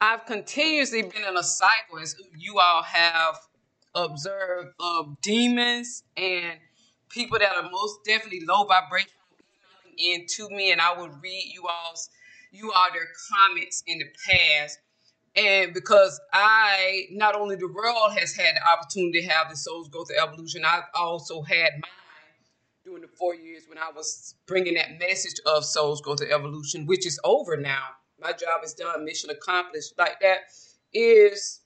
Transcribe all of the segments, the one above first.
I've continuously been in a cycle, as you all have observed, of demons and people that are most definitely low vibrational into me, and I would read you all's you all their comments in the past. And because I, not only the world has had the opportunity to have the Souls go Growth Evolution, I've also had mine during the four years when I was bringing that message of Souls go Growth Evolution, which is over now. My job is done, mission accomplished. Like that is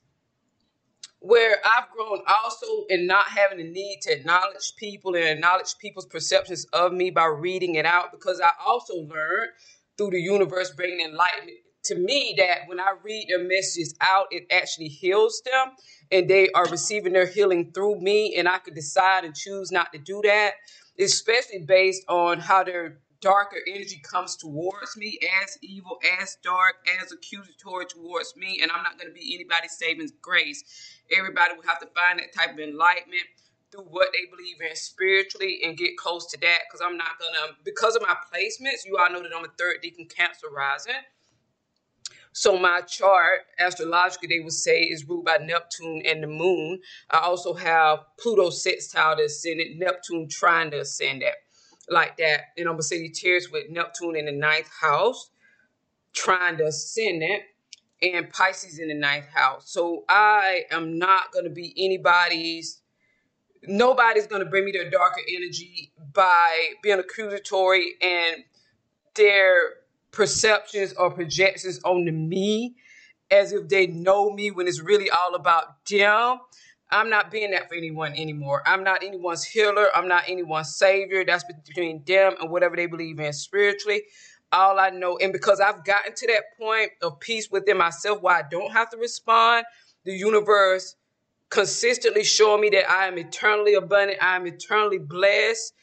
where I've grown also in not having the need to acknowledge people and acknowledge people's perceptions of me by reading it out because I also learned through the universe bringing enlightenment to me that when I read their messages out, it actually heals them and they are receiving their healing through me. And I could decide and choose not to do that, especially based on how their darker energy comes towards me as evil, as dark, as accusatory towards me. And I'm not going to be anybody's saving grace. Everybody will have to find that type of enlightenment through what they believe in spiritually and get close to that because I'm not gonna because of my placements, you all know that I'm a third decan cancer rising. So my chart, astrologically, they would say is ruled by Neptune and the moon. I also have Pluto sextile to ascendant, Neptune trine to ascendant, like that. And I'm gonna tears with Neptune in the ninth house, trine to ascendant, and Pisces in the ninth house. So I am not gonna be anybody's nobody's going to bring me their darker energy by being accusatory and their perceptions or projections onto me as if they know me when it's really all about them. I'm not being that for anyone anymore. I'm not anyone's healer. I'm not anyone's savior. That's between them and whatever they believe in spiritually. All I know, and because I've gotten to that point of peace within myself where I don't have to respond, the universe consistently showing me that I am eternally abundant, I am eternally blessed.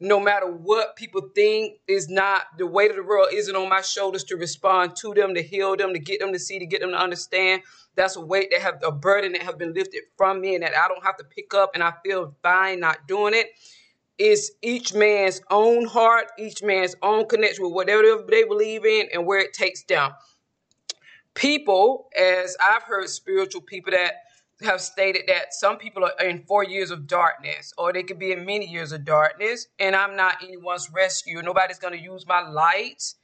No matter what people think is not the weight of the world isn't on my shoulders to respond to them, to heal them, to get them to see, to get them to understand. That's a weight that have a burden that have been lifted from me and that I don't have to pick up and I feel fine not doing it. It's each man's own heart, each man's own connection with whatever they believe in and where it takes them. People, as I've heard spiritual people that have stated that some people are in four years of darkness, or they could be in many years of darkness, and I'm not anyone's rescue. Nobody's going to use my light,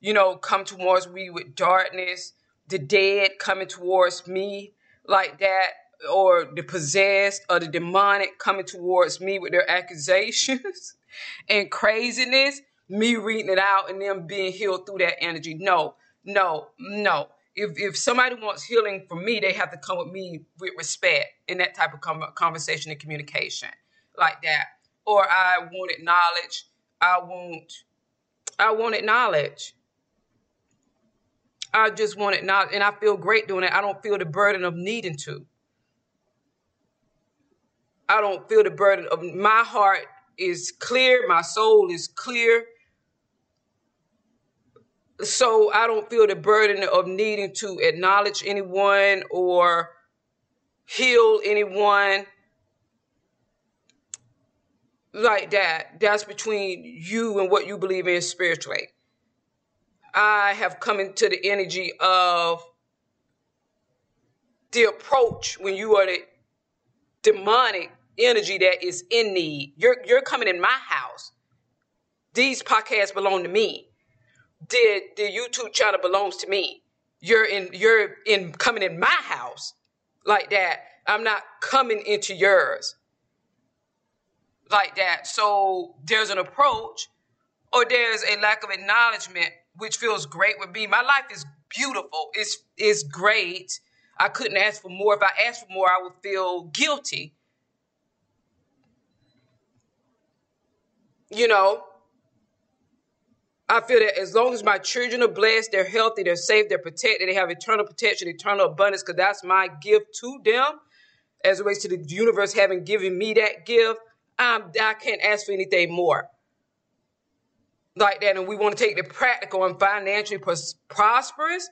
you know, come towards me with darkness, the dead coming towards me like that, or the possessed or the demonic coming towards me with their accusations and craziness, me reading it out and them being healed through that energy. No, no, no if if somebody wants healing from me, they have to come with me with respect in that type of conversation and communication like that. Or I wanted knowledge. I want I wanted knowledge. I just wanted knowledge, and I feel great doing it. I don't feel the burden of needing to. I don't feel the burden of my heart is clear, my soul is clear so I don't feel the burden of needing to acknowledge anyone or heal anyone like that. That's between you and what you believe in spiritually. I have come into the energy of the approach when you are the demonic energy that is in need. You're you're coming in my house. These podcasts belong to me did the YouTube channel belongs to me. You're in you're in coming in my house like that. I'm not coming into yours like that. So there's an approach or there's a lack of acknowledgement which feels great with me. My life is beautiful. It's it's great. I couldn't ask for more. If I asked for more, I would feel guilty. You know, I feel that as long as my children are blessed, they're healthy, they're safe, they're protected, they have eternal protection, eternal abundance, because that's my gift to them. As it relates to the universe having given me that gift, I'm, I can't ask for anything more. Like that, and we want to take the practical and financially pros- prosperous.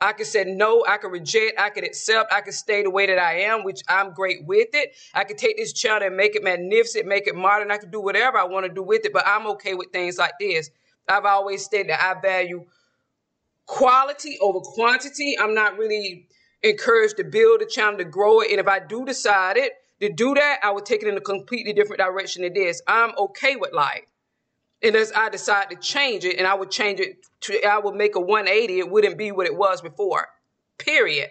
I can say no, I can reject, I can accept, I can stay the way that I am, which I'm great with it. I can take this child and make it magnificent, make it modern. I can do whatever I want to do with it, but I'm okay with things like this. I've always stated that I value quality over quantity. I'm not really encouraged to build a channel to grow it. And if I do decide it to do that, I would take it in a completely different direction than this. I'm okay with life. Unless I decide to change it and I would change it to, I would make a 180. It wouldn't be what it was before. Period.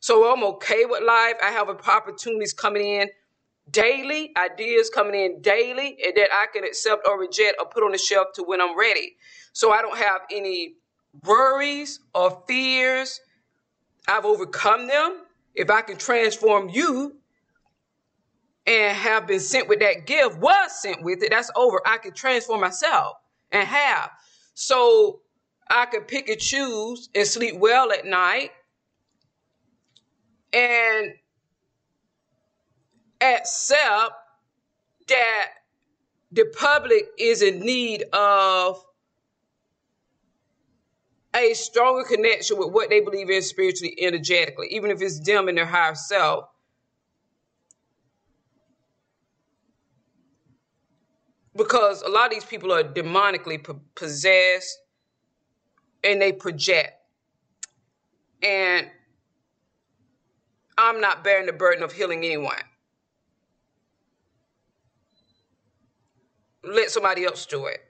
So I'm okay with life. I have opportunities coming in daily, ideas coming in daily, and that I can accept or reject or put on the shelf to when I'm ready. So I don't have any worries or fears. I've overcome them. If I can transform you and have been sent with that gift, was sent with it, that's over. I can transform myself and have. So I can pick and choose and sleep well at night and accept that the public is in need of a stronger connection with what they believe in spiritually, energetically, even if it's them in their higher self. Because a lot of these people are demonically possessed and they project. And I'm not bearing the burden of healing anyone. Let somebody else do it.